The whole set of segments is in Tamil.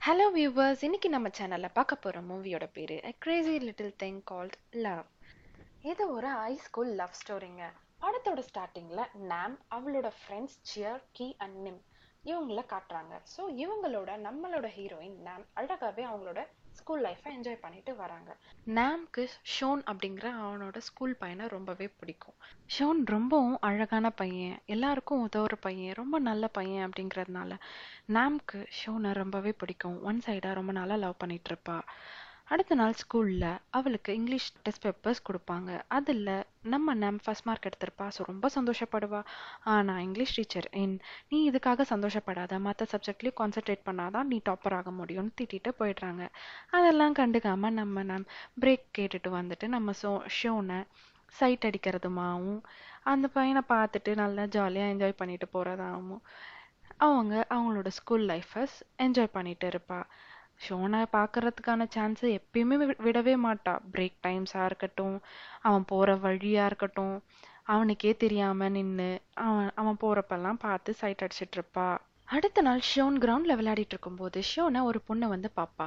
ஹலோ வியூவர்ஸ் இன்னைக்கு நம்ம சேனலில் பார்க்க போகிற மூவியோட பேர் A crazy little Thing called love இது ஒரு ஹை ஸ்கூல் லவ் ஸ்டோரிங்க படத்தோட ஸ்டார்டிங்கில் நாம் அவளோட ஃப்ரெண்ட்ஸ் சியர் கீ அண்ட் நிம் இவங்கள காட்டுறாங்க. ஸோ இவங்களோட நம்மளோட ஹீரோயின் நாம் அழகாவே அவங்களோட ஸ்கூல் லைஃப்பை என்ஜாய் பண்ணிட்டு வராங்க. நாம்க்கு ஷோன் அப்படிங்கிற அவனோட ஸ்கூல் பையனை ரொம்பவே பிடிக்கும். ஷோன் ரொம்பவும் அழகான பையன். எல்லாருக்கும் உதவுற பையன். ரொம்ப நல்ல பையன் அப்படிங்கிறதுனால நாம்க்கு ஷோனை ரொம்பவே பிடிக்கும். ஒன் சைடாக ரொம்ப நாளாக லவ் பண்ணிட்டு அடுத்த நாள் ஸ்கூலில் அவளுக்கு இங்கிலீஷ் டெஸ்ட் பேப்பர்ஸ் கொடுப்பாங்க. அதில் நம்ம நம் ஃபர்ஸ்ட் மார்க் எடுத்திருப்பா. ஸோ ரொம்ப சந்தோஷப்படுவா. ஆனால் இங்கிலீஷ் டீச்சர் என் நீ இதுக்காக சந்தோஷப்படாத. மற்ற சப்ஜெக்ட்லேயும் கான்சென்ட்ரேட் பண்ணாதான் நீ டாப்பர் ஆக முடியும்னு திட்டிட்டு போயிடுறாங்க. அதெல்லாம் கண்டுக்காமல் நம்ம நம் பிரேக் கேட்டுட்டு வந்துட்டு நம்ம ஷோ ஷோனை சைட் அடிக்கிறதுமாவும் அந்த பையனை பார்த்துட்டு நல்லா ஜாலியாக என்ஜாய் பண்ணிட்டு போகிறதாகவும் அவங்க அவங்களோட ஸ்கூல் லைஃப்பை என்ஜாய் பண்ணிட்டு இருப்பாள் ஷோனை பார்க்கறதுக்கான சான்ஸை எப்பயுமே வி- விடவே மாட்டா. பிரேக் டைம்ஸாக இருக்கட்டும் அவன் போகிற வழியாக இருக்கட்டும் அவனுக்கே தெரியாமல் நின்று அவன் அவன் போகிறப்பெல்லாம் பார்த்து சைட் அடிச்சிட்ருப்பா அடுத்த நாள் ஷோன் கிரவுண்டில் விளையாடிட்டு இருக்கும்போது ஷோனை ஒரு பொண்ணை வந்து பாப்பா.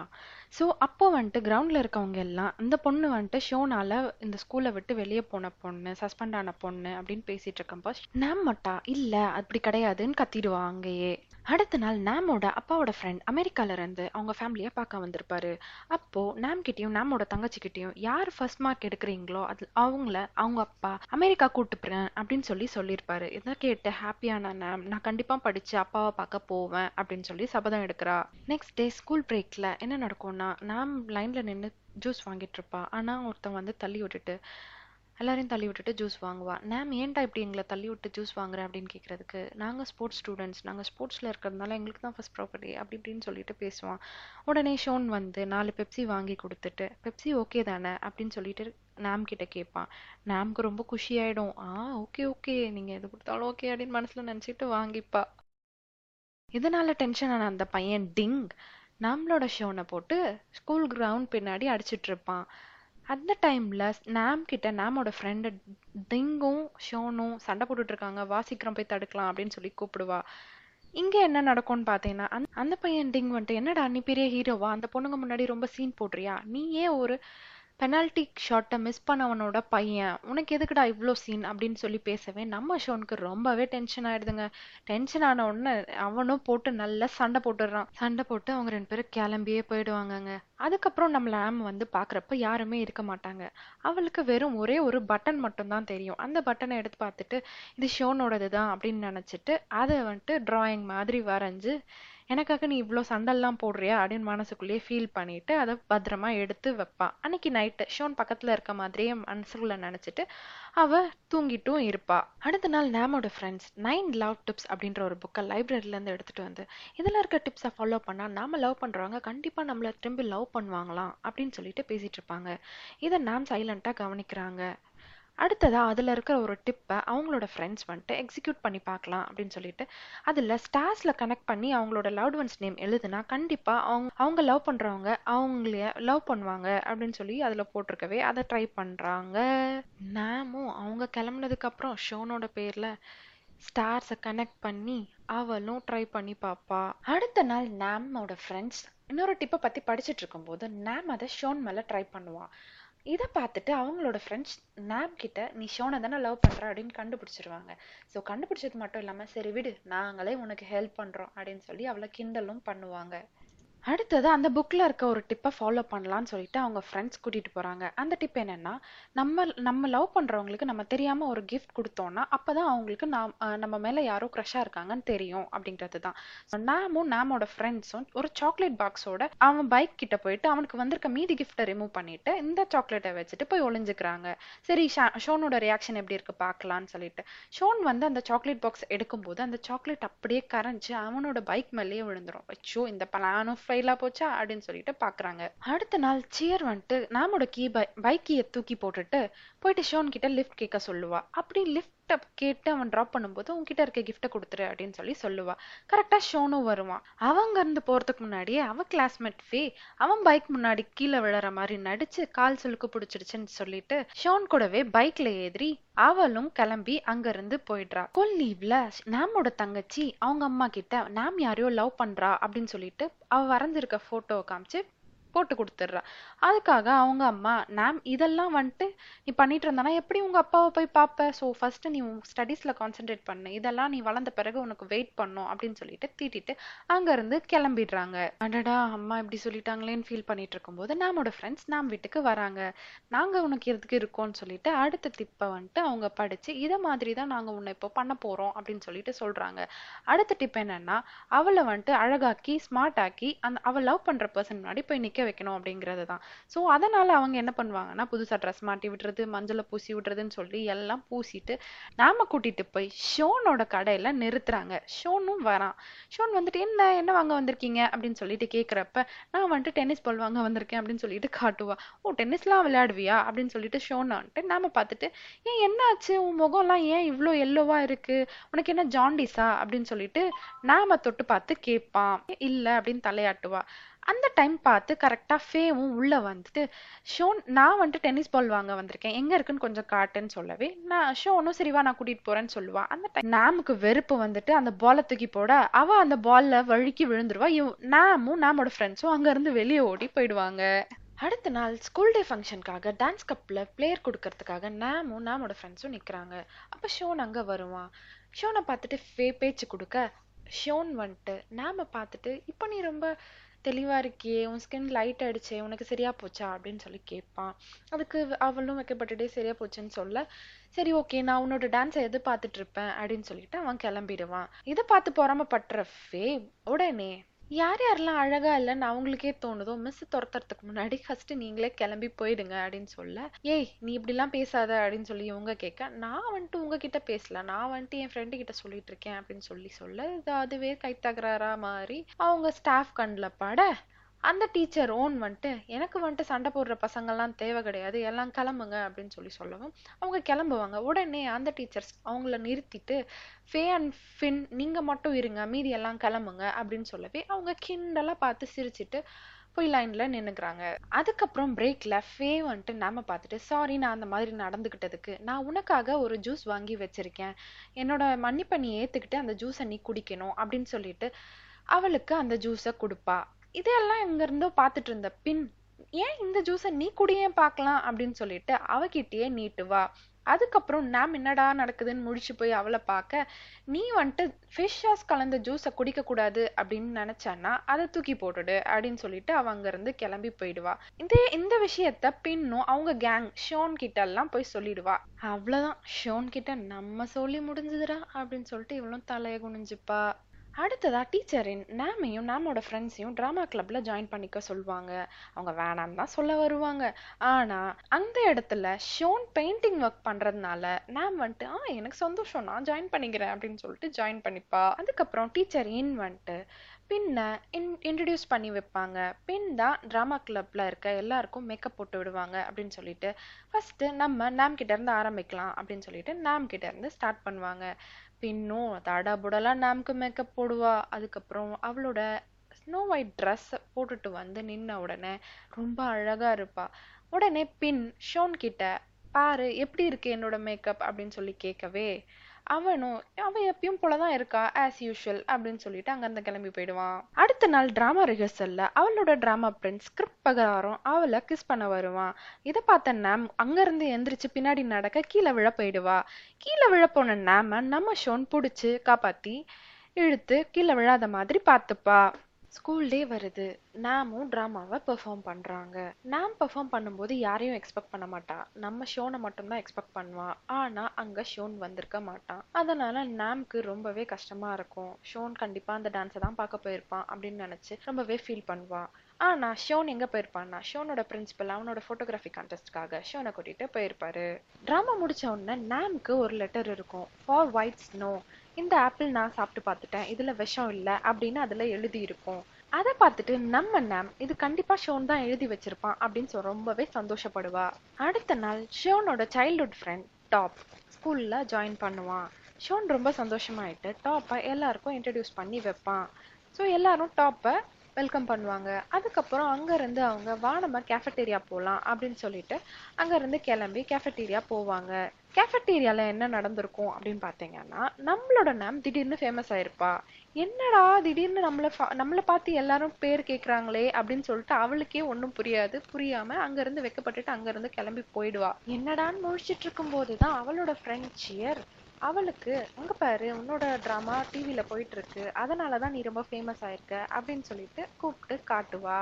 ஸோ அப்போ வந்துட்டு கிரவுண்டில் இருக்கவங்க எல்லாம் அந்த பொண்ணு வந்துட்டு ஷோனால இந்த ஸ்கூலை விட்டு வெளியே போன பொண்ணு சஸ்பெண்ட் ஆன பொண்ணு அப்படின்னு பேசிட்டு இருக்கப்போ நாம் மட்டா இல்லை அப்படி கிடையாதுன்னு கத்திடுவா அங்கேயே அடுத்த நாள் நாமோட அப்பாவோட ஃப்ரெண்ட் அமெரிக்கால இருந்து அவங்க ஃபேமிலியை பார்க்க வந்திருப்பாரு. அப்போ நாம் கிட்டயும் நாமோட தங்கச்சிக்கிட்டயும் யார் ஃபர்ஸ்ட் மார்க் எடுக்கிறீங்களோ அது அவங்கள அவங்க அப்பா அமெரிக்கா கூட்டு போறேன் அப்படின்னு சொல்லி சொல்லியிருப்பாரு. இதை கேட்டு ஹாப்பியான நாம் நான் கண்டிப்பா படிச்சு அப்பாவை பார்க்க போவேன் அப்படின்னு சொல்லி சபதம் எடுக்கிறா. நெக்ஸ்ட் டே ஸ்கூல் பிரேக்ல என்ன நடக்கும்னா நாம் லைன்ல நின்று ஜூஸ் வாங்கிட்டு இருப்பா. ஆனா ஒருத்தன் வந்து தள்ளி விட்டுட்டு எல்லாரையும் தள்ளி விட்டுட்டு ஜூஸ் வாங்குவா. மேம் ஏன்டா இப்படி எங்களை தள்ளி விட்டு ஜூஸ் வாங்குற? அப்படின்னு கேட்கறதுக்கு நாங்கள் ஸ்போர்ட்ஸ் ஸ்டூடெண்ட்ஸ் நாங்கள் ஸ்போர்ட்ஸில் இருக்கிறதுனால எங்களுக்கு தான் ஃபர்ஸ்ட் ப்ராப்பர்ட்டி அப்படி இப்படின்னு சொல்லிட்டு பேசுவான். உடனே ஷோன் வந்து நாலு பெப்சி வாங்கி கொடுத்துட்டு பெப்சி ஓகே தானே? அப்படின்னு சொல்லிட்டு மேம் கிட்ட கேட்பான் நாம்க்கு ரொம்ப குஷி ஆயிடும் ஆ ஓகே ஓகே நீங்கள் எது கொடுத்தாலும் ஓகே அப்படின்னு மனசுல நினச்சிட்டு வாங்கிப்பா. இதனால டென்ஷன் ஆன அந்த பையன் டிங் நம்மளோட ஷோனை போட்டு ஸ்கூல் கிரவுண்ட் பின்னாடி அடிச்சிட்டு இருப்பான். அந்த டைம்ல நாம் கிட்ட நாமோட ஃப்ரெண்டு டிங்கும் ஷோனும் சண்டை போட்டுட்டு இருக்காங்க. வா சீக்கிரம் போய் தடுக்கலாம் அப்படின்னு சொல்லி கூப்பிடுவா. இங்க என்ன நடக்கும்னு பாத்தீங்கன்னா அந்த பையன் டிங் வந்துட்டு என்னடா நீ பெரிய ஹீரோவா அந்த பொண்ணுங்க முன்னாடி ரொம்ப சீன் போடுறியா? நீ ஏன் ஒரு பெனால்டி ஷாட்டை மிஸ் பண்ணவனோட பையன் உனக்கு எதுக்குடா இவ்வளோ சீன் அப்படின்னு சொல்லி பேசவே நம்ம ஷோனுக்கு ரொம்பவே டென்ஷன் ஆயிடுதுங்க. டென்ஷன் ஆன உடனே அவனும் போட்டு நல்லா சண்டை போட்டுடுறான். சண்டை போட்டு அவங்க ரெண்டு பேரும் கிளம்பியே போயிடுவாங்கங்க. அதுக்கப்புறம் நம்ம லேம் வந்து பார்க்குறப்ப யாருமே இருக்க மாட்டாங்க. அவளுக்கு வெறும் ஒரே ஒரு பட்டன் மட்டும் தான் தெரியும். அந்த பட்டனை எடுத்து பார்த்துட்டு இது ஷோனோடது தான் அப்படின்னு நினச்சிட்டு அதை வந்துட்டு ட்ராயிங் மாதிரி வரைஞ்சு எனக்காக நீ இவ்வளோ சண்டெல்லாம் போடுறியா அப்படின்னு மனசுக்குள்ளேயே ஃபீல் பண்ணிட்டு அதை பத்திரமா எடுத்து வைப்பான் அன்னைக்கு நைட்டு ஷோன் பக்கத்தில் இருக்க மாதிரியே மனசுக்குள்ள நினச்சிட்டு அவ தூங்கிட்டும் இருப்பா. அடுத்த நாள் நேமோட ஃப்ரெண்ட்ஸ் நைன் லவ் டிப்ஸ் அப்படின்ற ஒரு புக்கை லைப்ரரியிலேருந்து எடுத்துகிட்டு எடுத்துட்டு வந்து இதில் இருக்க டிப்ஸை ஃபாலோ பண்ணா நாம லவ் பண்ணுறவங்க கண்டிப்பாக நம்மளை திரும்பி லவ் பண்ணுவாங்களாம் அப்படின்னு சொல்லிட்டு பேசிட்டு இருப்பாங்க. இதை நாம் சைலண்ட்டாக கவனிக்கிறாங்க. அடுத்ததாக அதில் இருக்கிற ஒரு டிப்பை அவங்களோட ஃப்ரெண்ட்ஸ் வந்துட்டு எக்ஸிக்யூட் பண்ணி பார்க்கலாம் அப்படின்னு சொல்லிட்டு அதில் ஸ்டார்ஸில் கனெக்ட் பண்ணி அவங்களோட லவ்ட் ஒன்ஸ் நேம் எழுதுனா கண்டிப்பாக அவங்க அவங்க லவ் பண்ணுறவங்க அவங்கள லவ் பண்ணுவாங்க அப்படின்னு சொல்லி அதில் போட்டிருக்கவே அதை ட்ரை பண்ணுறாங்க நாமும் அவங்க கிளம்புனதுக்கப்புறம் ஷோனோட பேரில் ஸ்டார்ஸை கனெக்ட் பண்ணி அவளும் ட்ரை பண்ணி பார்ப்பா அடுத்த நாள் நாமோட ஃப்ரெண்ட்ஸ் இன்னொரு டிப்பை பற்றி படிச்சிட்டு இருக்கும்போது நாம் அதை ஷோன் மேலே ட்ரை பண்ணுவான் இதை பார்த்துட்டு அவங்களோட ஃப்ரெண்ட்ஸ் நாப் கிட்ட நீ ஷோனை தானே லவ் பண்ணுற அப்படின்னு கண்டுபிடிச்சிருவாங்க. ஸோ கண்டுபிடிச்சது மட்டும் இல்லாமல் சரி விடு நாங்களே உனக்கு ஹெல்ப் பண்ணுறோம் அப்படின்னு சொல்லி அவளை கிண்டலும் பண்ணுவாங்க. அடுத்தது அந்த புக்கில் இருக்க ஒரு டிப்பை ஃபாலோ பண்ணலாம்னு சொல்லிட்டு அவங்க ஃப்ரெண்ட்ஸ் கூட்டிகிட்டு போகிறாங்க அந்த டிப் என்னன்னா நம்ம நம்ம லவ் பண்ணுறவங்களுக்கு நம்ம தெரியாமல் ஒரு கிஃப்ட் கொடுத்தோன்னா அப்போ தான் அவங்களுக்கு நாம் நம்ம மேலே யாரோ க்ரஷா இருக்காங்கன்னு தெரியும் அப்படின்றது தான். ஸோ நாமும் நாமோட ஃப்ரெண்ட்ஸும் ஒரு சாக்லேட் பாக்ஸோட அவன் பைக் கிட்ட போயிட்டு அவனுக்கு வந்திருக்க மீதி கிஃப்ட்டை ரிமூவ் பண்ணிட்டு இந்த சாக்லேட்டை வச்சுட்டு போய் ஒளிஞ்சுக்கிறாங்க. சரி ஷா- ஷோனோட ரியாக்ஷன் எப்படி இருக்கு பார்க்கலாம்னு சொல்லிட்டு. ஷோன் வந்து அந்த சாக்லேட் பாக்ஸ் எடுக்கும்போது அந்த சாக்லேட் அப்படியே கரைஞ்சு அவனோட பைக் மேலேயே விழுந்துரும். அச்சோ இந்த பிளானும் ஃபெயிலாக போச்சா அப்படின்னு சொல்லிட்டு பார்க்குறாங்க அடுத்த நாள் சியர் வந்துட்டு நாமோட கீ பைக் கீயை தூக்கி போட்டுட்டு போயிட்டு ஷோன் கிட்ட லிஃப்ட் கேட்க சொல்லுவா. அப்படி லிஃப்ட் கிஃப்ட்டை கேட்டு அவன் ட்ராப் பண்ணும்போது உன்கிட்ட இருக்க கிஃப்ட்டை கொடுத்துரு அப்படின்னு சொல்லி சொல்லுவா. கரெக்டா ஷோனும் வருவான். அவங்க இருந்து போறதுக்கு முன்னாடியே அவன் கிளாஸ்மேட் ஃபே அவன் பைக் முன்னாடி கீழே விழற மாதிரி நடிச்சு கால் சுளுக்கு பிடிச்சிடுச்சுன்னு சொல்லிட்டு ஷோன் கூடவே பைக்ல ஏறி அவளும் கிளம்பி அங்கிருந்து போயிடுறா. ஸ்கூல் லீவ்ல நாமோட தங்கச்சி அவங்க அம்மா கிட்ட நாம் யாரையோ லவ் பண்றா அப்படின்னு சொல்லிட்டு அவ வரைஞ்சிருக்க போட்டோவை காமிச்சு போட்டு கொடுத்துட்றா. அதுக்காக அவங்க அம்மா நாம் இதெல்லாம் வந்துட்டு நீ பண்ணிட்டு இருந்தனா? எப்படி உங்க அப்பாவை போய் பார்ப்ப ஸோ ஃபர்ஸ்ட் நீ உன் ஸ்டடீஸ்ல கான்சென்ட்ரேட் பண்ணு. இதெல்லாம் நீ வளர்ந்த பிறகு உனக்கு வெயிட் பண்ணும். அப்படின்னு சொல்லிட்டு தீட்டிட்டு அங்க இருந்து கிளம்பிடுறாங்க. அடடா அம்மா இப்படி சொல்லிட்டாங்களேன்னு ஃபீல் பண்ணிட்டு இருக்கும்போது நாமோட ஃப்ரெண்ட்ஸ் நாம் வீட்டுக்கு வராங்க. நாங்க உனக்கு எதுக்கு இருக்கோம்னு சொல்லிட்டு அடுத்த டிப்பை வந்துட்டு அவங்க படிச்சு இதை மாதிரி தான் நாங்க உன்னை இப்போ பண்ண போறோம். அப்படின்னு சொல்லிட்டு சொல்றாங்க. அடுத்த டிப் என்னன்னா அவளை வந்துட்டு அழகாக்கி ஸ்மார்ட் ஆக்கி அந்த அவள் லவ் பண்ற பர்சன் முன்னாடி போய் நிக்க வைக்கணும் அப்படிங்கிறது தான். ஸோ அதனால அவங்க என்ன பண்ணுவாங்கன்னா புதுசாக ட்ரெஸ் மாட்டி விடுறது மஞ்சளை பூசி விடுறதுன்னு சொல்லி எல்லாம் பூசிட்டு நாம கூட்டிட்டு போய் ஷோனோட கடையில நிறுத்துறாங்க. ஷோனும் வரான். ஷோன் வந்துட்டு என்ன என்ன வாங்க வந்திருக்கீங்க? அப்படின்னு சொல்லிட்டு கேட்குறப்ப நான் வந்துட்டு டென்னிஸ் பால் வாங்க வந்திருக்கேன் அப்படின்னு சொல்லிட்டு காட்டுவா. ஓ டென்னிஸ்லாம் விளையாடுவியா? அப்படின்னு சொல்லிட்டு ஷோன் வந்துட்டு நாம பார்த்துட்டு ஏன் என்ன ஆச்சு உன் முகம்லாம் ஏன் இவ்வளோ எல்லோவா இருக்கு? உனக்கு என்ன ஜாண்டிஸா அப்படின்னு சொல்லிட்டு நாம தொட்டு பார்த்து கேட்பான் இல்லை அப்படின்னு தலையாட்டுவா. அந்த டைம் பார்த்து கரெக்டாக ஃபேவும் உள்ளே வந்துட்டு ஷோன் நான் வந்துட்டு டென்னிஸ் பால் வாங்க வந்திருக்கேன். எங்கே இருக்குன்னு கொஞ்சம் காட்டுன்னு சொல்லவே நான் ஷோனும் சரிவா நான் கூட்டிகிட்டு போகிறேன்னு சொல்லுவாள் அந்த டைம் நாமுக்கு வெறுப்பு வந்துட்டு அந்த பாலை தூக்கி போட அவள் அந்த பால்ல வழுக்கி விழுந்துருவா. இவ் நாமும் நாமோட ஃப்ரெண்ட்ஸும் அங்கேருந்து வெளியே ஓடி போயிடுவாங்க. அடுத்த நாள் ஸ்கூல் டே ஃபங்க்ஷனுக்காக டான்ஸ் கப்பில் பிளேயர் கொடுக்கறதுக்காக நாமும் நாமோட ஃப்ரெண்ட்ஸும் நிற்கிறாங்க அப்போ ஷோன் அங்கே வருவான் ஷோனை பார்த்துட்டு ஃபே பேச்சு கொடுக்க ஷோன் வந்துட்டு நாம பார்த்துட்டு இப்போ நீ ரொம்ப தெளிவாக இருக்கியே உன் ஸ்கின் லைட் ஆயிடுச்சே உனக்கு சரியாக போச்சா? அப்படின்னு சொல்லி கேட்பான். அதுக்கு அவளும் வைக்கப்பட்டுட்டே சரியாக போச்சுன்னு சொல்ல சரி ஓகே நான் உன்னோட டான்ஸை எது பார்த்துட்டு இருப்பேன் அப்படின்னு சொல்லிட்டு அவன் கிளம்பிடுவான். இதை பார்த்து பொறாமப்படுற ஃபே உடனே யார் யாரெல்லாம் அழகா இல்லைன்னு அவங்களுக்கே தோணுதோ மிஸ் துரத்துறதுக்கு முன்னாடி ஃபர்ஸ்ட் நீங்களே கிளம்பி போயிடுங்க அப்படின்னு சொல்ல ஏய் நீ இப்படிலாம் பேசாத அப்படின்னு சொல்லி இவங்க கேட்க நான் வந்துட்டு உங்ககிட்ட பேசல. நான் வந்துட்டு என் ஃப்ரெண்டு கிட்ட சொல்லிட்டு இருக்கேன் அப்படின்னு சொல்லி சொல்ல இது அதுவே கை மாறி அவங்க ஸ்டாஃப் கண்ணில் பட அந்த டீச்சர் ஓன் வந்துட்டு எனக்கு வந்துட்டு சண்டை போடுற பசங்கள்லாம் தேவை கிடையாது எல்லாம் கிளம்புங்க அப்படின்னு சொல்லி சொல்லவும் அவங்க கிளம்புவாங்க. உடனே அந்த டீச்சர்ஸ் அவங்கள நிறுத்திட்டு ஃபே அண்ட் ஃபின் நீங்கள் மட்டும் இருங்க மீதி எல்லாம் கிளம்புங்க அப்படின்னு சொல்லவே அவங்க கிண்டலாக பார்த்து சிரிச்சிட்டு போய் லைனில் நின்றுக்கிறாங்க அதுக்கப்புறம் பிரேக்கில் ஃபே வந்துட்டு நாம பார்த்துட்டு சாரி நான் அந்த மாதிரி நடந்துக்கிட்டதுக்கு நான் உனக்காக ஒரு ஜூஸ் வாங்கி வச்சுருக்கேன். என்னோட மன்னிப்பை நீ ஏற்றுக்கிட்டு அந்த ஜூஸை நீ குடிக்கணும். அப்படின்னு சொல்லிட்டு அவளுக்கு அந்த ஜூஸை கொடுப்பா. இதெல்லாம் எங்கேருந்தோ பார்த்துட்டு இருந்த பின் ஏன் இந்த ஜூஸை நீ குடியே பார்க்கலாம்? அப்படின்னு சொல்லிட்டு அவகிட்டயே நீட்டுவா அதுக்கப்புறம் நாம் என்னடா நடக்குதுன்னு முடிச்சு போய் அவளை பார்க்க நீ வந்துட்டு ஃபிஷ் சாஸ் கலந்த ஜூஸை குடிக்கக்கூடாது அப்படின்னு நினச்சான்னா அதை தூக்கி போட்டுடு அப்படின்னு சொல்லிட்டு அவ அங்கேருந்து கிளம்பி போயிடுவா. இதே இந்த விஷயத்த பின்னும் அவங்க கேங் ஷோன் கிட்ட எல்லாம் போய் சொல்லிடுவா. அவ்வளோதான் ஷோன் கிட்ட நம்ம சொல்லி முடிஞ்சதுடா அப்படின்னு சொல்லிட்டு இவளும் தலையை குனிஞ்சுப்பா. அடுத்ததாக டீச்சரின் நாமையும் நாமோட ஃப்ரெண்ட்ஸையும் ட்ராமா கிளப்பில் ஜாயின் பண்ணிக்க சொல்லுவாங்க அவங்க வேணாம் தான் சொல்ல வருவாங்க. ஆனால் அந்த இடத்துல ஷோன் பெயிண்டிங் ஒர்க் பண்ணுறதுனால நாம் வந்துட்டு ஆ எனக்கு சந்தோஷம் நான் ஜாயின் பண்ணிக்கிறேன் அப்படின்னு சொல்லிட்டு ஜாயின் பண்ணிப்பா. அதுக்கப்புறம் டீச்சர் இன் வந்துட்டு பின்ன இன் இன்ட்ரடியூஸ் பண்ணி வைப்பாங்க. பின் தான் ட்ராமா கிளப்பில் இருக்க எல்லாருக்கும் மேக்கப் போட்டு விடுவாங்க அப்படின்னு சொல்லிட்டு ஃபஸ்ட்டு நம்ம நாம் கிட்டேருந்து ஆரம்பிக்கலாம் அப்படின்னு சொல்லிட்டு நாம் கிட்டேருந்து ஸ்டார்ட் பண்ணுவாங்க. பின்னும் தடபுடலாம் நாம்க்கு மேக்கப் போடுவா. அதுக்கப்புறம் அவளோட ஸ்னோ ஒயிட் ட்ரெஸ் போட்டுட்டு வந்து நின்ன உடனே ரொம்ப அழகாக இருப்பா. உடனே பின் ஷோன் கிட்ட பாரு எப்படி இருக்கு என்னோட மேக்கப் அப்படின்னு சொல்லி கேட்கவே அவனும் அவன் எப்பயும் போலதான் இருக்கா? ஆஸ் யூஷுவல் அப்படின்னு சொல்லிட்டு அங்கிருந்து கிளம்பி போயிடுவான். அடுத்த நாள் டிராமா ரிஹர்சல்ல அவளோட டிராமா பிரிண்ட் ஸ்கிரிப்ட் பிரகாரம் அவளை கிஸ் பண்ண வருவான். இதை பார்த்த நாம் அங்கிருந்து எந்திரிச்சு பின்னாடி நடக்க கீழே விழ போயிடுவா. கீழே விழ போன நாம நம்ம ஷோன் புடிச்சு காப்பாத்தி இழுத்து கீழே விழாத மாதிரி பார்த்துப்பா. ஸ்கூல் டே வருது. நாமும் ட்ராமாவை பெர்ஃபார்ம் பண்ணுறாங்க நாம் பெர்ஃபார்ம் பண்ணும்போது யாரையும் எக்ஸ்பெக்ட் பண்ண மாட்டான் நம்ம ஷோனை மட்டும்தான் எக்ஸ்பெக்ட் பண்ணுவான் ஆனால் அங்கே ஷோன் வந்திருக்க மாட்டான் அதனால நாம்க்கு ரொம்பவே கஷ்டமாக இருக்கும். ஷோன் கண்டிப்பாக அந்த டான்ஸை தான் பார்க்க போயிருப்பான் அப்படின்னு நினச்சி ரொம்பவே ஃபீல் பண்ணுவான் ஆனா ஷோன் எங்க போயிருப்பான்னா ஷோனோட பிரின்சிபல் அவனோட போட்டோகிராஃபி கான்டெஸ்ட்காக ஷோனை கூட்டிட்டு போயிருப்பாரு. டிராமா முடிச்ச உடனே நாம்க்கு ஒரு லெட்டர் இருக்கும். ஃபார் ஒயிட் ஸ்னோ இந்த ஆப்பிள் நான் சாப்பிட்டு பார்த்துட்டேன் இதுல விஷம் இல்லை அப்படின்னு அதுல எழுதி இருக்கும் அதை பார்த்துட்டு நம்ம நேம் இது கண்டிப்பா ஷோன் தான் எழுதி வச்சிருப்பான் அப்படின்னு சொல்லி ரொம்பவே சந்தோஷப்படுவா. அடுத்த நாள் ஷோனோட சைல்ட்ஹுட் ஃப்ரெண்ட் டாப் ஸ்கூல்ல ஜாயின் பண்ணுவான். ஷோன் ரொம்ப சந்தோஷமாயிட்டு டாப்பை எல்லாருக்கும் இன்ட்ரடியூஸ் பண்ணி வைப்பான். ஸோ எல்லாரும் டாப்பை வெல்கம் பண்ணுவாங்க. அதுக்கப்புறம் அங்கேருந்து அவங்க வா நம்ம கேஃபட்டேரியா போகலாம் அப்படின்னு சொல்லிட்டு அங்கேருந்து கிளம்பி கேஃபட்டேரியா போவாங்க. கேஃபட்டேரியாவில் என்ன நடந்திருக்கும் அப்படின்னு பார்த்தீங்கன்னா நம்மளோட நேம் திடீர்னு ஃபேமஸ் ஆயிருப்பா. என்னடா திடீர்னு நம்மளை நம்மளை பார்த்து எல்லாரும் பேர் கேட்குறாங்களே அப்படின்னு சொல்லிட்டு அவளுக்கே ஒன்றும் புரியாது. புரியாம அங்கேருந்து வெக்கப்பட்டுட்டு அங்கேருந்து கிளம்பி போயிடுவா. என்னடான்னு முழிச்சிட்டு இருக்கும்போது தான் அவளோட ஃப்ரெண்ட் சியர் அவளுக்கு அங்க பாரு உன்னோட ட்ராமா டிவியில் போயிட்டு இருக்கு. அதனால தான் நீ ரொம்ப ஃபேமஸ் ஆயிருக்க. அப்படின்னு சொல்லிட்டு கூப்பிட்டு காட்டுவா.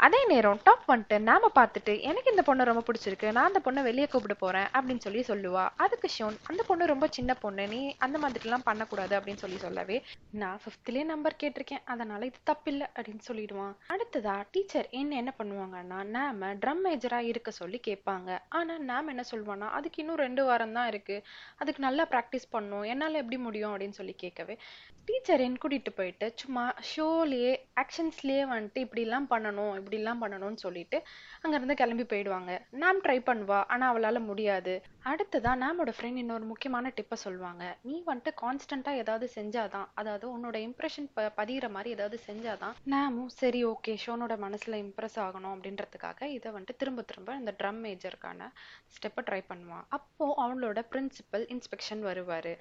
அதே நேரம் டாப் வந்துட்டு நாம பார்த்துட்டு எனக்கு இந்த பொண்ணை ரொம்ப பிடிச்சிருக்கு. நான் அந்த பொண்ணை வெளியே கூப்பிட போறேன் அப்படின்னு சொல்லி சொல்லுவா. அதுக்கு ஷோன் அந்த பொண்ணு ரொம்ப சின்ன பொண்ணு. நீ அந்த மாதிரிலாம் பண்ணக்கூடாது அப்படின்னு சொல்லி சொல்லவே நான் ஃபிஃப்த்லயே நம்பர் கேட்டிருக்கேன். அதனால இது தப்பில்லை அப்படின்னு சொல்லிடுவான். அடுத்ததா டீச்சர் என்ன என்ன பண்ணுவாங்கன்னா நாம ட்ரம் மேஜரா இருக்க சொல்லி கேட்பாங்க. ஆனா நாம என்ன சொல்லுவானா அதுக்கு இன்னும் ரெண்டு வாரம் தான் இருக்கு. அதுக்கு நல்லா ப்ராக்டிஸ் பண்ணும். என்னால எப்படி முடியும்? அப்படின்னு சொல்லி கேட்கவே டீச்சர் என் கூட்டிட்டு போயிட்டு சும்மா ஷோலயே ஆக்ஷன்ஸ்லயே வந்துட்டு இப்படிலாம் பண்ணணும். இப்படிலாம் பண்ணணும்னு சொல்லிட்டு அங்கேருந்து கிளம்பி போயிடுவாங்க. நாம் ட்ரை பண்ணுவா. ஆனால் அவளால் முடியாது. அடுத்ததான் நாமோட ஃப்ரெண்ட் இன்னொரு முக்கியமான டிப்பை சொல்லுவாங்க. நீ வந்துட்டு கான்ஸ்டண்ட்டாக ஏதாவது செஞ்சாதான் அதாவது உன்னோட இம்ப்ரெஷன் ப பதிகிற மாதிரி ஏதாவது செஞ்சாதான் நாமும் சரி ஓகே ஷோனோட மனசில் இம்ப்ரெஸ் ஆகணும். அப்படின்றதுக்காக இதை வந்துட்டு திரும்ப திரும்ப இந்த ட்ரம் மேஜருக்கான ஸ்டெப்பை ட்ரை பண்ணுவான் அப்போது அவளோட பிரின்சிபல் இன்ஸ்பெக்ஷன் வருவார்.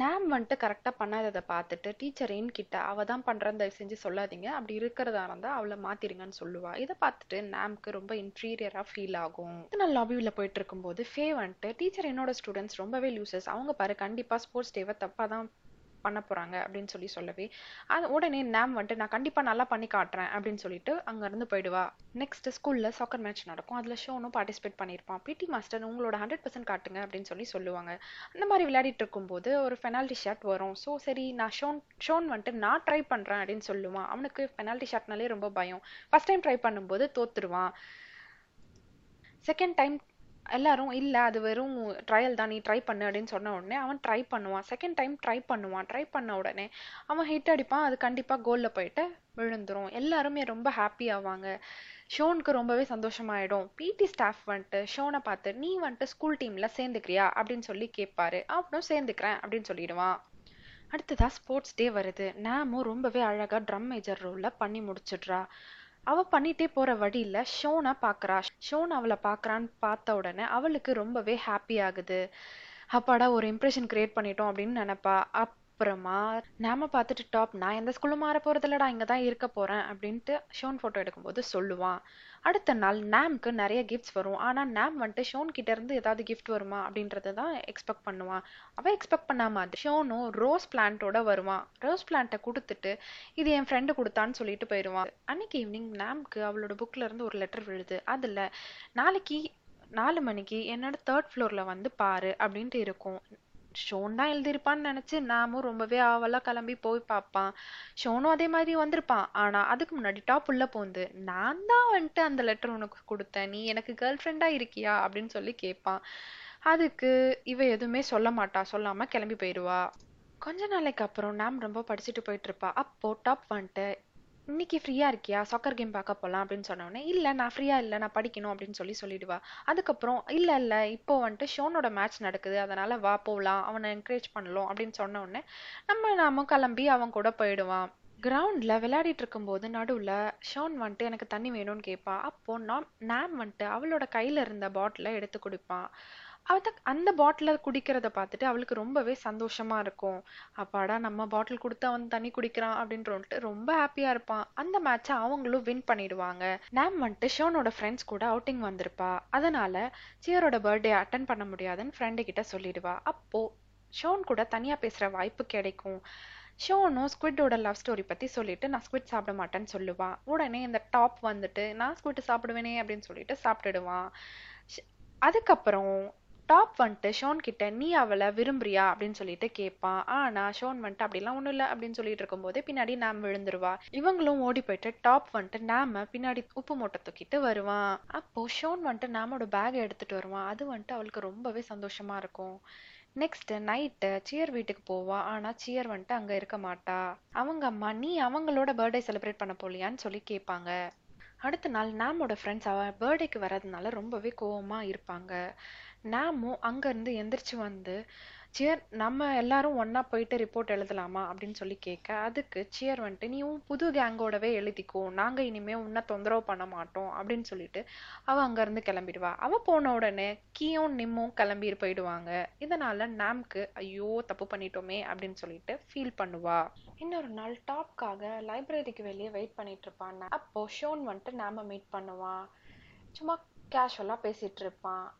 நேம் வந்துட்டு கரெக்டாக பண்ணாததை பார்த்துட்டு டீச்சர் கிட்ட அவள் தான் பண்ணுறன்னு தயவு செஞ்சு சொல்லாதீங்க. அப்படி இருக்கிறதா இருந்தால் அவளை மாத்திருங்கன்னு சொல்லுவா. இதை பார்த்துட்டு நேம்க்கு ரொம்ப இன்ஃபீரியராக ஃபீல் ஆகும். இது நான் லாபியில் போயிட்டு இருக்கும்போது ஃபே வந்துட்டு டீச்சர் என்னோட ஸ்டூடெண்ட்ஸ் ரொம்பவே லூசஸ் அவங்க பாரு கண்டிப்பாக ஸ்போர்ட்ஸ் டேவை தப்பாக தான் பண்ண போறாங்க அப்படின்னு சொல்லி சொல்லவே அது உடனே நேம் வந்துட்டு நான் கண்டிப்பா நல்லா பண்ணி காட்டுறேன் அப்படின்னு சொல்லிட்டு அங்க இருந்து போயிடுவா நெக்ஸ்ட் ஸ்கூல்ல சாக்கர் மேட்ச் நடக்கும். அதுல ஷோனும் பார்ட்டிசிபேட் பண்ணியிருப்பான். பிடி மாஸ்டர் உங்களோட ஹண்ட்ரட் பர்சன்ட் காட்டுங்க அப்படின்னு சொல்லி சொல்லுவாங்க. அந்த மாதிரி விளையாடிட்டு இருக்கும்போது ஒரு பெனால்டி ஷாட் வரும். ஸோ சரி நான் ஷோன் ஷோன் வந்துட்டு நான் ட்ரை பண்றேன் அப்படின்னு சொல்லுவான். அவனுக்கு பெனால்டி ஷாட்னாலே ரொம்ப பயம். ஃபர்ஸ்ட் டைம் ட்ரை பண்ணும்போது தோத்துருவான். செகண்ட் டைம் எல்லாரும் இல்லை அது வெறும் ட்ரையல் தான் நீ ட்ரை பண்ணு அப்படின்னு சொன்ன உடனே அவன் ட்ரை பண்ணுவான். செகண்ட் டைம் ட்ரை பண்ணுவான். ட்ரை பண்ண உடனே அவன் ஹிட் அடிப்பான். அது கண்டிப்பாக கோலில் போயிட்டு விழுந்துரும். எல்லாருமே ரொம்ப ஹாப்பி ஆவாங்க. ஷோனுக்கு ரொம்பவே சந்தோஷமாயிடும். பிடி ஸ்டாஃப் வந்துட்டு ஷோனை பார்த்து நீ வந்துட்டு ஸ்கூல் டீமில் சேர்ந்துக்கிறியா? அப்படின்னு சொல்லி கேட்பாரு அவனும் சேர்ந்துக்கிறேன் அப்படின்னு சொல்லிடுவான். அடுத்ததா ஸ்போர்ட்ஸ் டே வருது. நாமும் ரொம்பவே அழகாக ட்ரம் மேஜர் ரோலில் பண்ணி முடிச்சிடுறா. அவ பண்ணிட்டே போற வழியில ஷோனா பாக்குறா. ஷோன் அவளை பாக்குறான்னு பார்த்த உடனே அவளுக்கு ரொம்பவே ஹாப்பி ஆகுது. அப்பாடா ஒரு இம்ப்ரெஷன் கிரியேட் பண்ணிட்டோம் அப்படின்னு நினைப்பா. அப் அப்புறமா நாம பார்த்துட்டு டாப் நான் எந்த ஸ்கூலும் மாற போகிறதில்லடா இங்கே தான் இருக்க போறேன் அப்படின்ட்டு ஷோன் ஃபோட்டோ எடுக்கும்போது சொல்லுவான். அடுத்த நாள் நேம்க்கு நிறைய கிஃப்ட்ஸ் வரும். ஆனால் நேம் வந்துட்டு ஷோன் கிட்ட இருந்து ஏதாவது கிஃப்ட் வருமா அப்படின்றத தான் எக்ஸ்பெக்ட் பண்ணுவான். அவன் எக்ஸ்பெக்ட் பண்ணாம அது ஷோனும் ரோஸ் பிளான்ட்டோட வருவான். ரோஸ் பிளான்ட்டை கொடுத்துட்டு இது என் ஃப்ரெண்டு கொடுத்தான்னு சொல்லிட்டு போயிடுவான் அன்னைக்கு ஈவினிங் நேம்க்கு அவளோட புக்ல இருந்து ஒரு லெட்டர் விழுது. அதில் நாளைக்கு நாலு மணிக்கு என்னோட தேர்ட் ஃப்ளோரில் வந்து பாரு அப்படின்ட்டு இருக்கும். ஷோன் தான் எழுதியிருப்பான்னு நினச்சி நாமும் ரொம்பவே ஆவலாக கிளம்பி போய் பார்ப்பான். ஷோனும் அதே மாதிரி வந்திருப்பான். ஆனால் அதுக்கு முன்னாடி டாப் உள்ளே போந்து நான் தான் வந்துட்டு அந்த லெட்டர் உனக்கு கொடுத்தேன். நீ எனக்கு கேர்ள் ஃப்ரெண்டாக இருக்கியா? அப்படின்னு சொல்லி கேட்பான் அதுக்கு இவ எதுவுமே சொல்ல மாட்டா. சொல்லாமல் கிளம்பி போயிடுவா. கொஞ்ச நாளைக்கு அப்புறம் நாம் ரொம்ப படிச்சுட்டு போயிட்டு இருப்பா. அப்போ டாப் வந்துட்டு இன்னைக்கு ஃப்ரீயா இருக்கியா? சாக்கர் கேம் பார்க்க போலாம் அப்படின்னு சொன்னோடனே இல்லை இல்ல நான் ஃப்ரீயா இல்ல நான் படிக்கணும் அப்படின்னு சொல்லி சொல்லிடுவா. அதுக்கப்புறம் இல்ல இல்ல இப்போ வந்துட்டு ஷோனோட மேட்ச் நடக்குது அதனால வா போகலாம் அவனை என்கரேஜ் பண்ணலாம் அப்படின்னு சொன்ன உடனே நம்ம நாம கிளம்பி அவன் கூட போயிடுவான். கிரவுண்டில் விளையாடிட்டு இருக்கும்போது நடுவில் ஷோன் வந்துட்டு எனக்கு தண்ணி வேணும்னு கேட்பா. அப்போ நான் நாம் வந்துட்டு அவளோட கையில் இருந்த பாட்டிலை எடுத்து குடிப்பான். அவ அந்த பாட்டில குடிக்கிறத பார்த்துட்டு அவளுக்கு ரொம்பவே சந்தோஷமா இருக்கும். அப்பாடா நம்ம பாட்டில் கொடுத்து அவன் தண்ணி குடிக்கிறான் அப்படின்ட்டு ரொம்ப ஹாப்பியா இருப்பான். அந்த மேட்சை அவங்களும் வின் பண்ணிடுவாங்க. நேம் வந்துட்டு ஷோனோட ஃப்ரெண்ட்ஸ் கூட அவுட்டிங் வந்திருப்பா. அதனால சியரோட பர்த்டே அட்டன் பண்ண முடியாதுன்னு ஃப்ரெண்டு கிட்ட சொல்லிடுவா. அப்போ ஷோன் கூட தனியா பேசுற வாய்ப்பு கிடைக்கும். ஷோனும் ஸ்குவிட்டோட லவ் ஸ்டோரி பற்றி சொல்லிட்டு நான் ஸ்குவிட் சாப்பிட மாட்டேன்னு சொல்லுவான் உடனே இந்த டாப் வந்துட்டு நான் ஸ்குவிட் சாப்பிடுவேனே அப்படின்னு சொல்லிட்டு சாப்பிட்டுடுவான். அதுக்கப்புறம் டாப் வந்துட்டு ஷோன் கிட்ட நீ அவளை விரும்புறியா? அப்படின்னு சொல்லிட்டு கேட்பான். ஆனா ஷோன் வந்துட்டு அப்படிலாம் ஒண்ணும் இல்ல அப்படின்னு சொல்லிட்டு இருக்கும்போதே பின்னாடி நாம் விழுந்துருவா. இவங்களும் ஓடி போயிட்டு டாப் வந்துட்டு நாம பின்னாடி உப்பு மூட்டை தூக்கிட்டு வருவான். அப்போ ஷோன் வந்துட்டு நாமோட பேக் எடுத்துட்டு வருவான். அது வந்துட்டு அவளுக்கு ரொம்பவே சந்தோஷமா இருக்கும். நெக்ஸ்ட் நைட்டு சியர் வீட்டுக்கு போவா. ஆனா சியர் வந்துட்டு அங்க இருக்க மாட்டா. அவங்க அம்மா நீ அவங்களோட பர்த்டே செலிப்ரேட் பண்ண போலியான்னு சொல்லி கேட்பாங்க. அடுத்த நாள் நாமோட ஃப்ரெண்ட்ஸ் அவள் பர்த்டேக்கு வர்றதுனால ரொம்பவே கோவமாக இருப்பாங்க. நாமும் அங்கேருந்து எந்திரிச்சு வந்து சியர் நம்ம எல்லாரும் ஒன்னா போயிட்டு ரிப்போர்ட் எழுதலாமா அப்படின்னு சொல்லி கேட்க அதுக்கு சியர் வந்துட்டு நீ உன் புது கேங்கோடவே எழுதிக்கோ. நாங்க இனிமே உன்னை தொந்தரவு பண்ண மாட்டோம். அப்படின்னு சொல்லிட்டு அவ அங்கிருந்து கிளம்பிடுவா. அவ போன உடனே கீயும் நிம்மும் கிளம்பி போயிடுவாங்க. இதனால நாம்க்கு ஐயோ தப்பு பண்ணிட்டோமே. அப்படின்னு சொல்லிட்டு ஃபீல் பண்ணுவா. இன்னொரு நாள் டாப்காக லைப்ரரிக்கு வெளியே வெயிட் பண்ணிட்டு இருப்பான். அப்போ ஷோன் வந்துட்டு நாம மீட் பண்ணுவான் சும்மா கேஷுவலா பேசிட்டு இருப்பான்.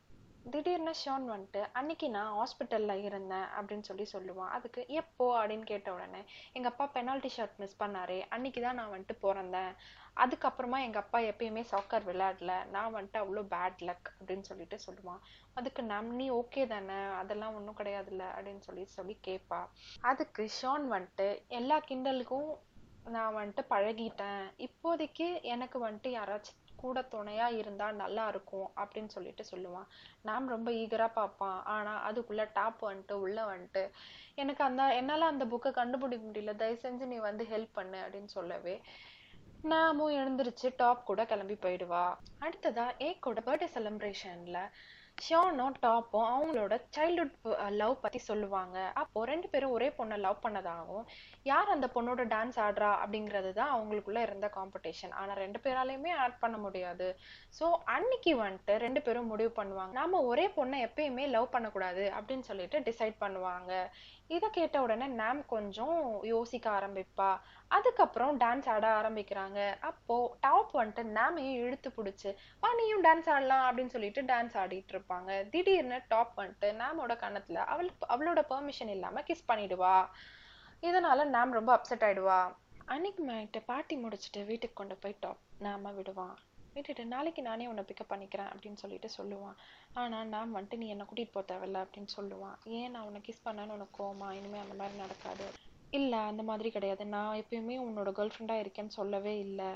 திடீர்னு ஷான் வந்துட்டு அன்னைக்கு நான் ஹாஸ்பிட்டல்ல இருந்தேன் அப்படின்னு சொல்லி சொல்லுவான். அதுக்கு எப்போ? அப்படின்னு கேட்ட உடனே எங்க அப்பா பெனால்டி ஷாட் மிஸ் பண்ணாரு. அன்னைக்கு தான் நான் வந்துட்டு பிறந்தேன். அதுக்கப்புறமா எங்க அப்பா எப்பயுமே சாக்கர் விளையாடல. நான் வந்துட்டு அவ்வளோ பேட் லக் அப்படின்னு சொல்லிட்டு சொல்லுவான். அதுக்கு நம் நீ ஓகே தானே? அதெல்லாம் ஒன்றும் கிடையாதுல்ல அப்படின்னு சொல்லி சொல்லி கேட்பா அதுக்கு ஷான் வந்துட்டு எல்லா கிண்டலுக்கும் நான் வந்துட்டு பழகிட்டேன். இப்போதைக்கு எனக்கு வந்துட்டு யாராச்சும் கூட துணையா இருந்தா நல்லா இருக்கும் அப்படின்னு சொல்லிட்டு சொல்லுவான். நாம் ரொம்ப ஈகரா பார்ப்பான். ஆனா அதுக்குள்ள டாப் வந்துட்டு உள்ள வந்துட்டு எனக்கு அந்த என்னால அந்த புக்கை கண்டுபிடிக்க முடியல. தயவு செஞ்சு நீ வந்து ஹெல்ப் பண்ணு அப்படின்னு சொல்லவே நாமும் எழுந்திருச்சு டாப் கூட கிளம்பி போயிடுவா. அடுத்ததா ஏக்கோட பர்த்டே செலிப்ரேஷன்ல ஷியானும் டாப்பும் அவங்களோட சைல்ட்ஹுட் லவ் பத்தி சொல்லுவாங்க. அப்போ ரெண்டு பேரும் ஒரே பொண்ணை லவ் பண்ணதாகவும் யார் அந்த பொண்ணோட டான்ஸ் ஆடுறா அப்படிங்கிறது தான் அவங்களுக்குள்ள இருந்த காம்படிஷன் ஆனா ரெண்டு பேராலையுமே ஆட் பண்ண முடியாது. ஸோ அன்னைக்கு வந்துட்டு ரெண்டு பேரும் முடிவு பண்ணுவாங்க. நாம ஒரே பொண்ணை எப்பயுமே லவ் பண்ணக்கூடாது அப்படின்னு சொல்லிட்டு டிசைட் பண்ணுவாங்க. இதை கேட்ட உடனே மேம் கொஞ்சம் யோசிக்க ஆரம்பிப்பா. அதுக்கப்புறம் டான்ஸ் ஆட ஆரம்பிக்கிறாங்க. அப்போ டாப் வந்துட்டு மேமையும் இழுத்து பிடிச்சி? வா நீயும் டான்ஸ் ஆடலாம் அப்படின்னு சொல்லிட்டு டான்ஸ் ஆடிட்டு இருப்பாங்க. திடீர்னு டாப் வந்துட்டு மேமோட கணத்துல அவள் அவளோட பெர்மிஷன் இல்லாம கிஸ் பண்ணிடுவா. இதனால மேம் ரொம்ப அப்செட் ஆயிடுவா. அன்னைக்கு நைட்டு பாட்டி முடிச்சுட்டு வீட்டுக்கு கொண்டு போய் டாப் நாம விடுவான். விட்டுட்டு நாளைக்கு நானே உன்னை பிக்கப் பண்ணிக்கிறேன் அப்படின்னு சொல்லிட்டு சொல்லுவான். ஆனால் நான் வந்துட்டு நீ என்னை கூட்டிகிட்டு போக தேவையில்ல அப்படின்னு சொல்லுவான். ஏன் நான் உன்னை கிஸ் பண்ணேன்னு உனக்கு கோமா இனிமேல் அந்த மாதிரி நடக்காது. இல்லை அந்த மாதிரி கிடையாது. நான் எப்பயுமே உன்னோட கேர்ள் ஃப்ரெண்டாக இருக்கேன்னு சொல்லவே இல்லை.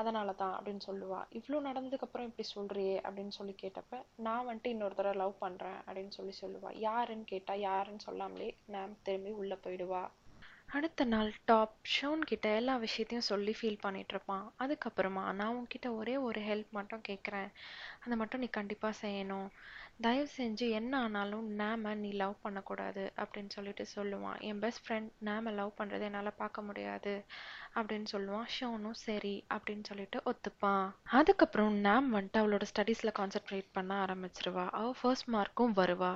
அதனால தான் அப்படின்னு சொல்லுவா. இவ்வளோ நடந்ததுக்கப்புறம் இப்படி சொல்கிறியே அப்படின்னு சொல்லி கேட்டப்ப நான் வந்துட்டு இன்னொரு தடவை லவ் பண்ணுறேன் அப்படின்னு சொல்லி சொல்லுவா. யாருன்னு கேட்டால் யாருன்னு சொல்லாமலே நான் திரும்பி உள்ளே போயிடுவா. அடுத்த நாள் டாப் ஷோன் கிட்ட எல்லா விஷயத்தையும் சொல்லி ஃபீல் பண்ணிட்டு இருப்பான் அதுக்கப்புறமா நான் உன்கிட்ட ஒரே ஒரு ஹெல்ப் மட்டும் கேட்குறேன் அதை மட்டும் நீ கண்டிப்பாக செய்யணும். தயவு செஞ்சு என்ன ஆனாலும் நாம நீ லவ் பண்ணக்கூடாது அப்படின்னு சொல்லிட்டு சொல்லுவான். என் பெஸ்ட் ஃப்ரெண்ட் நாம லவ் பண்ணுறது என்னால் பார்க்க முடியாது. அப்படின்னு சொல்லுவான். ஷோனும் சரி அப்படின்னு சொல்லிட்டு ஒத்துப்பான். அதுக்கப்புறம் நாம் வந்துட்டு அவளோட ஸ்டடீஸில் கான்சென்ட்ரேட் பண்ண ஆரம்பிச்சிருவா. அவள் ஃபர்ஸ்ட் மார்க்கும் வருவா.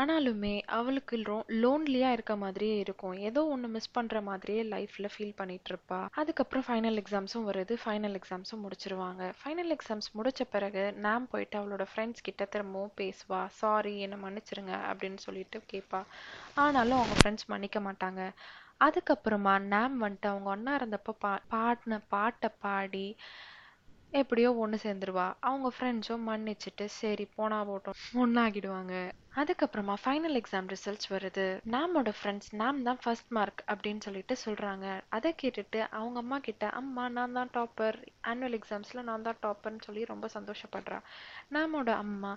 ஆனாலுமே அவளுக்கு ரோ லோன்லியாக இருக்க மாதிரியே இருக்கும். ஏதோ ஒன்று மிஸ் பண்ணுற மாதிரியே லைஃப்பில் ஃபீல் பண்ணிட்டு இருப்பா. அதுக்கப்புறம் ஃபைனல் எக்ஸாம்ஸும் வருது. ஃபைனல் எக்ஸாம்ஸும் முடிச்சிருவாங்க. ஃபைனல் எக்ஸாம்ஸ் முடிச்ச பிறகு நாம் போயிட்டு அவளோட ஃப்ரெண்ட்ஸ் கிட்ட திரும்பவும் பேசுவா. சாரி என்னை மன்னிச்சிருங்க அப்படின்னு சொல்லிட்டு கேட்பா ஆனாலும் அவங்க ஃப்ரெண்ட்ஸ் மன்னிக்க மாட்டாங்க. அதுக்கப்புறமா நாம் வந்துட்டு அவங்க ஒன்னா இருந்தப்போ பா பாடின பாட்டை பாடி எப்படியோ ஒன்று சேர்ந்துருவா. அவங்க ஃப்ரெண்ட்ஸும் மன்னிச்சுட்டு சரி போனா போட்டோம். ஒன்றாகிடுவாங்க அதுக்கப்புறமா ஃபைனல் எக்ஸாம் ரிசல்ட்ஸ் வருது. நாமோட ஃப்ரெண்ட்ஸ் நாம் தான் ஃபர்ஸ்ட் மார்க் அப்படின்னு சொல்லிட்டு சொல்றாங்க. அதை கேட்டுட்டு அவங்க அம்மா கிட்ட அம்மா நான் தான் டாப்பர் ஆனுவல் எக்ஸாம்ஸ்ல நான் தான் டாப்பர்னு சொல்லி ரொம்ப சந்தோஷப்படுறா. நாமோட அம்மா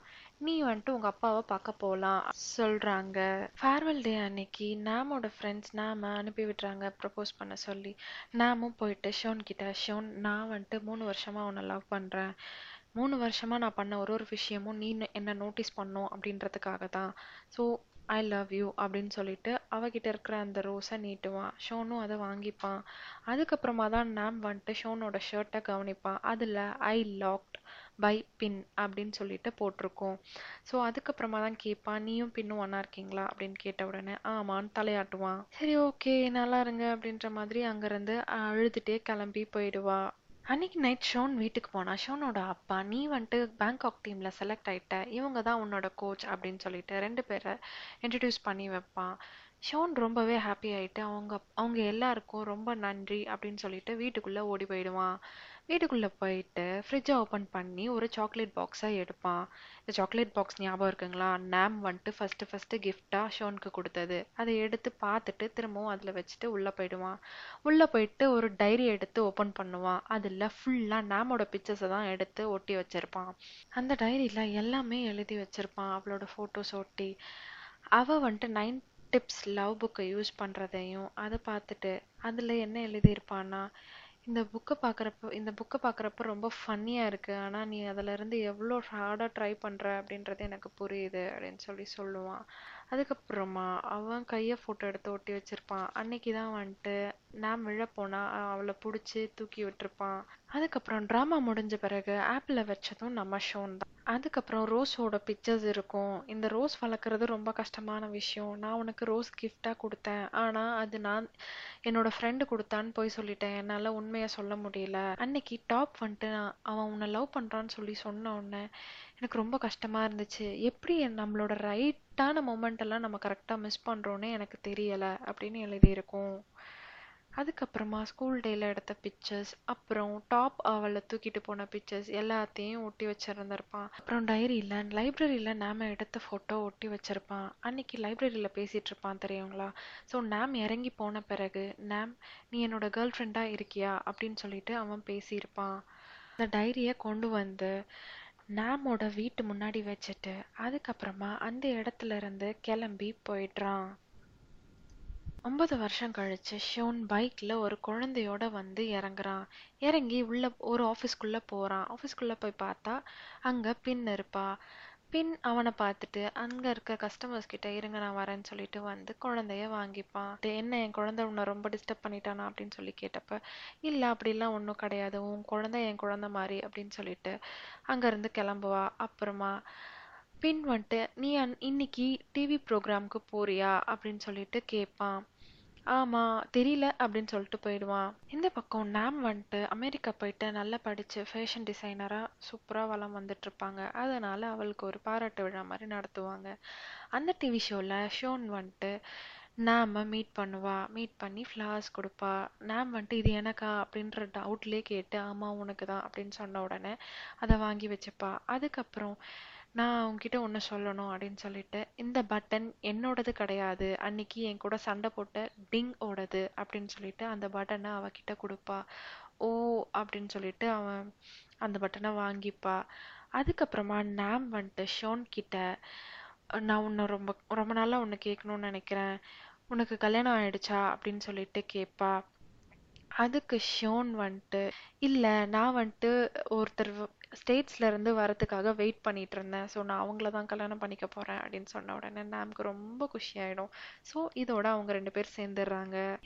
நீ வந்துட்டு உங்க அப்பாவை பார்க்க போகலாம் சொல்றாங்க. ஃபேர்வெல் டே அன்னைக்கு நாமோட ஃப்ரெண்ட்ஸ் நாம அனுப்பி விடுறாங்க ப்ரப்போஸ் பண்ண சொல்லி. நாமும் போயிட்டு ஷோன் கிட்ட ஷோன் நான் வந்துட்டு மூணு வருஷமா உன்னை லவ் பண்றேன். மூணு வருஷமா நான் பண்ண ஒரு ஒரு விஷயமும் நீ என்ன நோட்டீஸ் பண்ணும் அப்படின்றதுக்காக தான் ஸோ ஐ லவ் யூ அப்படின்னு சொல்லிட்டு அவகிட்ட இருக்கிற அந்த ரோஸை நீட்டுவான். ஷோனும் அதை வாங்கிப்பான். அதுக்கப்புறமா தான் நாம் வந்துட்டு ஷோனோட ஷர்ட்டை கவனிப்பான். அதில் ஐ லாக்ட் பை பின் அப்படின்னு சொல்லிட்டு போட்டிருக்கோம். ஸோ அதுக்கப்புறமா தான் கேட்பான் நீயும் பின்னும் ஒன்றா இருக்கீங்களா? அப்படின்னு கேட்ட உடனே ஆமான்னு தலையாட்டுவான். சரி ஓகே நல்லா இருங்க அப்படின்ற மாதிரி அங்கேருந்து அழுதுகிட்டே கிளம்பி போயிடுவா. அன்னைக்கு நைட் ஷோன் வீட்டுக்கு போனா ஷோனோட அப்பா நீ வந்துட்டு பேங்காக் டீம்ல செலக்ட் ஆயிட்ட இவங்க தான் உன்னோட கோச் அப்படின்னு சொல்லிட்டு ரெண்டு பேரை இன்ட்ரடியூஸ் பண்ணி வைப்பான். ஷோன் ரொம்பவே ஹாப்பி ஆயிட்டு அவங்க அவங்க எல்லாருக்கும் ரொம்ப நன்றி அப்படின்னு சொல்லிட்டு வீட்டுக்குள்ள ஓடி போயிடுவான். வீட்டுக்குள்ளே போயிட்டு ஃப்ரிட்ஜை ஓப்பன் பண்ணி ஒரு சாக்லேட் பாக்ஸை எடுப்பான். இந்த சாக்லேட் பாக்ஸ் ஞாபகம் இருக்குங்களா? நாம் வந்துட்டு ஃபஸ்ட்டு ஃபஸ்ட்டு கிஃப்டாக ஷோனுக்கு கொடுத்தது. அதை எடுத்து பார்த்துட்டு திரும்பவும் அதில் வச்சுட்டு உள்ளே போயிடுவான். உள்ளே போயிட்டு ஒரு டைரி எடுத்து ஓப்பன் பண்ணுவான். அதில் ஃபுல்லாக நேமோட பிக்சர்ஸை தான் எடுத்து ஒட்டி வச்சிருப்பான். அந்த டைரியில் எல்லாமே எழுதி வச்சுருப்பான். அவளோட ஃபோட்டோஸ் ஒட்டி. அவள் வந்துட்டு நைன் டிப்ஸ் லவ் புக்கை யூஸ் பண்ணுறதையும் அதை பார்த்துட்டு அதில் என்ன எழுதியிருப்பான்னா இந்த புக்கை பார்க்குறப்ப இந்த புக்கை பார்க்குறப்ப ரொம்ப ஃபன்னியாக இருக்குது ஆனால் நீ அதில் இருந்து எவ்வளோ ஹார்டாக ட்ரை பண்ணுற அப்படின்றது எனக்கு புரியுது அப்படின்னு சொல்லி சொல்லுவான். அதுக்கப்புறமா அவன் கையை ஃபோட்டோ எடுத்து ஒட்டி வச்சுருப்பான். அன்னைக்கு தான் வந்துட்டு நான் விழப்போனா அவளை பிடிச்சி தூக்கி விட்டுருப்பான். அதுக்கப்புறம் ட்ராமா முடிஞ்ச பிறகு ஆப்பில் வச்சதும் நம்ம ஷோன் தான். அதுக்கப்புறம் ரோஸோட பிக்சர்ஸ் இருக்கும். இந்த ரோஸ் வளர்க்குறது ரொம்ப கஷ்டமான விஷயம். நான் உனக்கு ரோஸ் கிஃப்டாக கொடுத்தேன். ஆனால் அது நான் என்னோட ஃப்ரெண்டு கொடுத்தான்னு போய் சொல்லிட்டேன். என்னால் உண்மையை சொல்ல முடியல. அன்னைக்கு டாப் வந்துட்டு நான் அவன் உன்னை லவ் பண்ணுறான்னு சொல்லி சொன்ன உடனே எனக்கு ரொம்ப கஷ்டமாக இருந்துச்சு. எப்படி நம்மளோட ரைட்டான மூமெண்ட் எல்லாம் நம்ம கரெக்டாக மிஸ் பண்ணுறோன்னே எனக்கு தெரியலை அப்படின்னு எழுதியிருக்கோம். அதுக்கப்புறமா ஸ்கூல் டேயில் எடுத்த பிக்சர்ஸ் அப்புறம் டாப் அவளை தூக்கிட்டு போன பிக்சர்ஸ் எல்லாத்தையும் ஒட்டி வச்சிருந்திருப்பான். அப்புறம் டைரியில் லைப்ரரியில் நாம் எடுத்த ஃபோட்டோ ஒட்டி வச்சிருப்பான். அன்னைக்கு லைப்ரரியில் பேசிகிட்டு இருப்பான் தெரியுங்களா? ஸோ நாம் இறங்கி போன பிறகு நாம் நீ என்னோட கேர்ள் ஃப்ரெண்டாக இருக்கியா? அப்படின்னு சொல்லிட்டு அவன் பேசியிருப்பான். அந்த டைரியை கொண்டு வந்து நாமோட வீட்டு முன்னாடி வச்சுட்டு அதுக்கப்புறமா அந்த இடத்துல இருந்து கிளம்பி போயிடுறான். ஐம்பது வருஷம் கழிச்சு ஷோன் பைக்கில் ஒரு குழந்தையோட வந்து இறங்குறான். இறங்கி உள்ள ஒரு ஆஃபீஸ்க்குள்ளே போகிறான் ஆஃபீஸ்க்குள்ளே போய் பார்த்தா அங்கே பின் இருப்பா. பின் அவனை பார்த்துட்டு அங்கே இருக்க கஸ்டமர்ஸ் கிட்ட இருங்க நான் வரேன்னு சொல்லிட்டு வந்து குழந்தைய வாங்கிப்பான். என்ன என் குழந்தை உன்னை ரொம்ப டிஸ்டர்ப் பண்ணிட்டானா? அப்படின்னு சொல்லி கேட்டப்ப இல்லை அப்படிலாம் ஒன்றும் கிடையாது. உன் குழந்தை என் குழந்தை மாதிரி அப்படின்னு சொல்லிட்டு அங்கேருந்து கிளம்புவா. அப்புறமா பின் வந்துட்டு நீ அன் இன்னைக்கு டிவி ப்ரோக்ராம்க்கு போறியா? அப்படின்னு சொல்லிட்டு கேட்பான். ஆமா தெரியல அப்படின்னு சொல்லிட்டு போயிடுவான். இந்த பக்கம் நாம் வந்துட்டு அமெரிக்கா போயிட்டு நல்லா படிச்சு ஃபேஷன் டிசைனரா சூப்பரா வளம் வந்துட்டு இருப்பாங்க. அதனால அவளுக்கு ஒரு பாராட்டு விழா மாதிரி நடத்துவாங்க. அந்த டிவி ஷோல ஷோன் வந்துட்டு நாம மீட் பண்ணுவா. மீட் பண்ணி ஃப்ளவர்ஸ் கொடுப்பா. நாம் வந்துட்டு இது எனக்கா? அப்படின்ற டவுட்லேயே கேட்டு ஆமா உனக்கு தான் அப்படின்னு சொன்ன உடனே அதை வாங்கி வச்சுப்பா. அதுக்கப்புறம் நான் உன்கிட்ட ஒன்று சொல்லணும் அப்படின்னு சொல்லிட்டு இந்த பட்டன் என்னோடது கிடையாது. அன்னைக்கு என் கூட சண்டை போட்ட டிங் ஓடது அப்படின்னு சொல்லிட்டு அந்த பட்டனை அவகிட்ட கொடுப்பா. ஓ அப்படின்னு சொல்லிட்டு அவன் அந்த பட்டனை வாங்கிப்பா. அதுக்கப்புறமா நாம் வந்துட்டு ஷோன் கிட்ட நான் உன்னை ரொம்ப ரொம்ப நாளாக உன்னை கேட்கணும்னு நினைக்கிறேன். உனக்கு கல்யாணம் ஆயிடுச்சா அப்படின்னு சொல்லிட்டு கேட்பா. அதுக்கு ஷோன் வந்துட்டு இல்லை நான் வந்துட்டு ஒருத்தர் ஸ்டேட்ஸ்ல இருந்து வரதுக்காக வெயிட் பண்ணிட்டு இருந்தேன் ஸோ நான் அவங்கள தான் கல்யாணம் பண்ணிக்க போறேன் அப்படின்னு சொன்ன உடனே நமக்கு ரொம்ப குஷி ஆயிடும். ஸோ இதோட அவங்க ரெண்டு பேர் சேர்ந்துடுறாங்க.